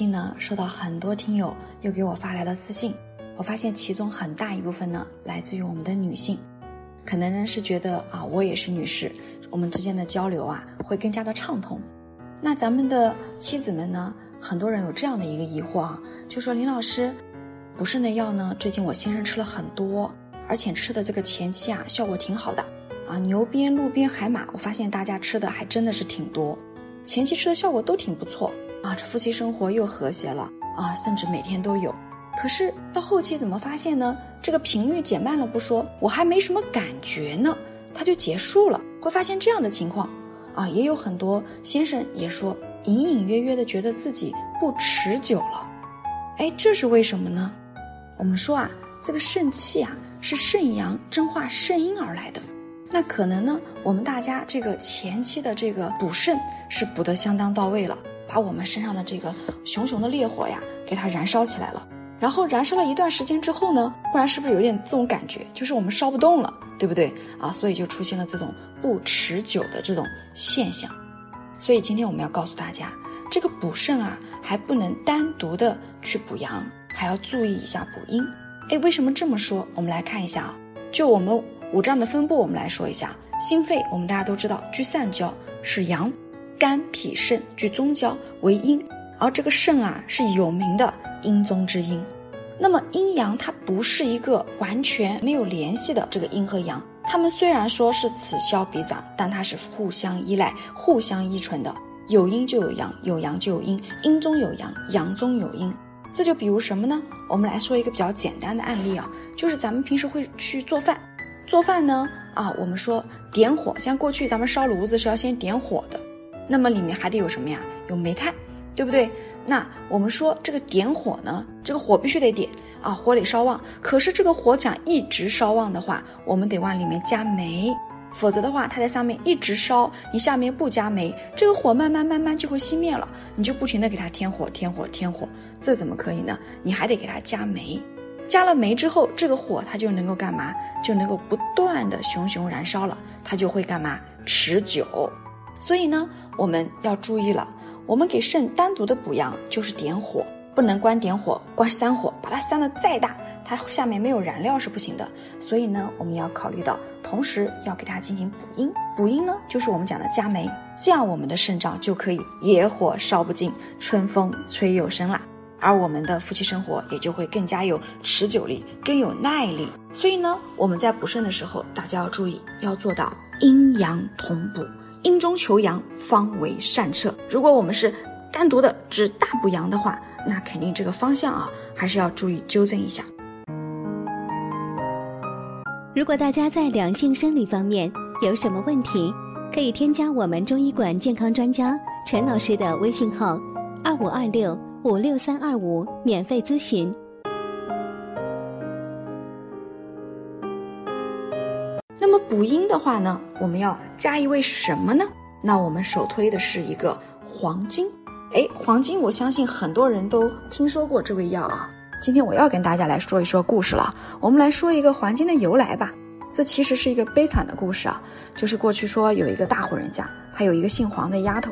近呢，收到很多听友又给我发来了私信，我发现其中很大一部分呢，来自于我们的女性，可能呢是觉得啊，我也是女士，我们之间的交流啊会更加的畅通。那咱们的妻子们呢，很多人有这样的一个疑惑啊，就说林老师，补肾的药呢，最近我先生吃了很多，而且吃的这个前期啊，效果挺好的啊，牛鞭、鹿鞭、海马，我发现大家吃的还真的是挺多，前期吃的效果都挺不错。啊，这夫妻生活又和谐了啊，甚至每天都有。可是到后期怎么发现呢？这个频率减慢了不说，我还没什么感觉呢，它就结束了。会发现这样的情况啊，也有很多先生也说，隐隐约约的觉得自己不持久了。哎，这是为什么呢？我们说啊，这个肾气啊是肾阳蒸化肾阴而来的，那可能呢，我们大家这个前期的这个补肾是补得相当到位了。把我们身上的这个熊熊的烈火呀，给它燃烧起来了。然后燃烧了一段时间之后呢，不然是不是有点这种感觉，就是我们烧不动了，对不对啊？所以就出现了这种不持久的这种现象。所以今天我们要告诉大家，这个补肾啊，还不能单独的去补阳，还要注意一下补阴。哎，为什么这么说？我们来看一下啊，就我们五脏的分布，我们来说一下，心肺我们大家都知道聚散焦是阳。肝脾肾居中焦为阴，而这个肾啊是有名的阴中之阴。那么阴阳它不是一个完全没有联系的这个阴和阳，它们虽然说是此消彼长，但它是互相依赖、互相依存的。有阴就有阳，有阳就有阴，阴中有阳，阳中有阴。这就比如什么呢？我们来说一个比较简单的案例啊，就是咱们平时会去做饭，做饭呢啊，我们说点火，像过去咱们烧炉子是要先点火的。那么里面还得有什么呀？有煤炭，对不对？那我们说这个点火呢，这个火必须得点啊，火得烧旺。可是这个火想一直烧旺的话，我们得往里面加煤，否则的话，它在上面一直烧，你下面不加煤，这个火慢慢慢慢就会熄灭了。你就不停的给它添火、添火、添火，这怎么可以呢？你还得给它加煤，加了煤之后，这个火它就能够干嘛？就能够不断的熊熊燃烧了，它就会干嘛？持久。所以呢，我们要注意了。我们给肾单独的补阳，就是点火，不能光点火，光三火，把它散的再大，它下面没有燃料是不行的。所以呢，我们要考虑到，同时要给它进行补阴。补阴呢，就是我们讲的加酶，这样我们的肾脏就可以野火烧不尽，春风吹又生啦。而我们的夫妻生活也就会更加有持久力，更有耐力。所以呢，我们在补肾的时候，大家要注意，要做到阴阳同补。阴中求阳方为善策。如果我们是单独的只大补阳的话，那肯定这个方向啊，还是要注意纠正一下。如果大家在两性生理方面有什么问题，可以添加我们中医馆健康专家陈老师的微信号：二五二六五六三二五，免费咨询。补阴的话呢，我们要加一味什么呢？那我们首推的是一个黄金。哎，黄金，我相信很多人都听说过这味药啊。今天我要跟大家来说一说故事了。我们来说一个黄金的由来吧。这其实是一个悲惨的故事啊，就是过去说有一个大户人家，他有一个姓黄的丫头。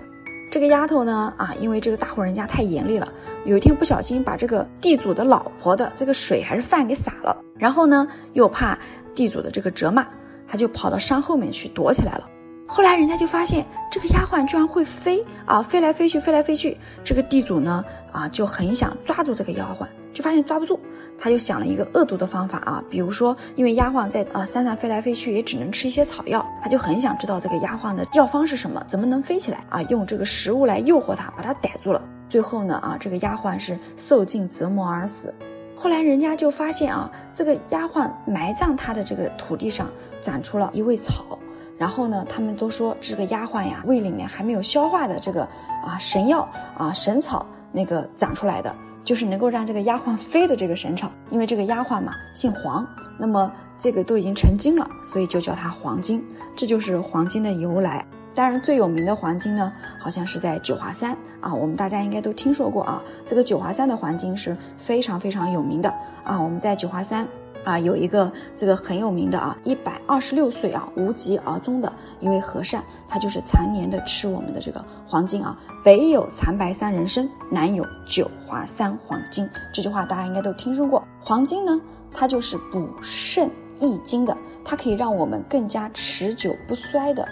这个丫头呢，啊，因为这个大户人家太严厉了，有一天不小心把这个地主的老婆的这个水还是饭给洒了，然后呢，又怕地主的这个责骂。他就跑到山后面去躲起来了。后来人家就发现这个丫鬟居然会飞啊，飞来飞去，飞来飞去。这个地主呢啊就很想抓住这个丫鬟，就发现抓不住。他就想了一个恶毒的方法啊，比如说，因为丫鬟在啊山上飞来飞去，也只能吃一些草药。他就很想知道这个丫鬟的药方是什么，怎么能飞起来啊？用这个食物来诱惑他，把他逮住了。最后呢啊，这个丫鬟是受尽折磨而死。后来人家就发现啊，这个丫鬟埋葬她的这个土地上长出了一味草，然后呢，他们都说这个丫鬟呀胃里面还没有消化的这个啊神药啊神草那个长出来的，就是能够让这个丫鬟飞的这个神草。因为这个丫鬟嘛姓黄，那么这个都已经成精了，所以就叫它黄金，这就是黄金的由来。当然，最有名的黄金呢，好像是在九华山啊，我们大家应该都听说过啊。这个九华山的黄金是非常非常有名的啊。我们在九华山啊，有一个这个很有名的啊，一百二十六岁啊，无疾而终的一位和尚，他就是常年的吃我们的这个黄金啊。北有残白三人参，南有九华三黄金。这句话大家应该都听说过。黄金呢，它就是补肾益精的，它可以让我们更加持久不衰的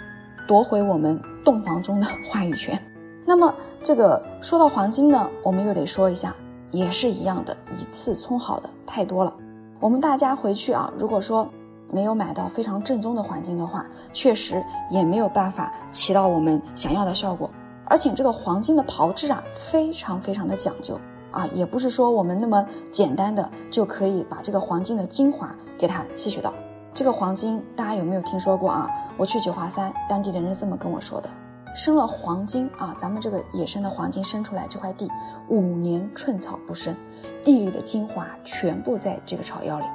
夺回我们洞房中的话语权。那么这个说到黄金呢，我们又得说一下，也是一样的，一次充好的太多了。我们大家回去啊，如果说没有买到非常正宗的黄金的话，确实也没有办法起到我们想要的效果。而且这个黄金的炮制啊，非常非常的讲究啊，也不是说我们那么简单的就可以把这个黄金的精华给它吸取到。这个黄金大家有没有听说过啊？我去九华山，当地的人是这么跟我说的：生了黄金啊，咱们这个野生的黄金生出来这块地，五年寸草不生。地里的精华全部在这个草药里，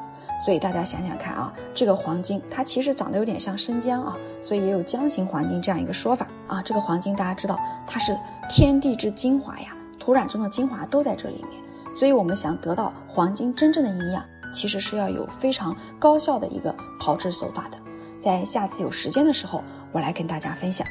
所以大家想想看啊，这个黄金它其实长得有点像生姜啊，所以也有姜形黄金这样一个说法啊。这个黄金大家知道它是天地之精华呀，土壤中的精华都在这里面，所以我们想得到黄金真正的营养，其实是要有非常高效的一个炮制手法的。在下次有时间的时候，我来跟大家分享。